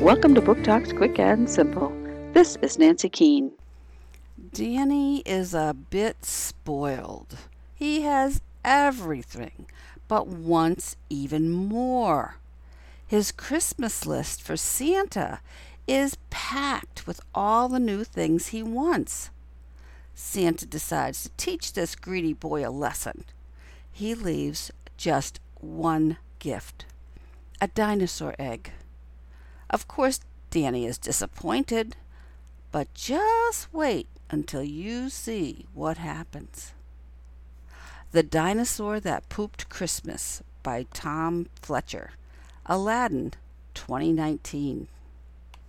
Welcome to Book Talks Quick and Simple. This is Nancy Keane. Danny is a bit spoiled. He has everything, but wants even more. His Christmas list for Santa is packed with all the new things he wants. Santa decides to teach this greedy boy a lesson. He leaves just one gift a dinosaur egg. Of course, Danny is disappointed, but just wait until you see what happens. The Dinosaur That Pooped Christmas by Tom Fletcher. Aladdin, 2019.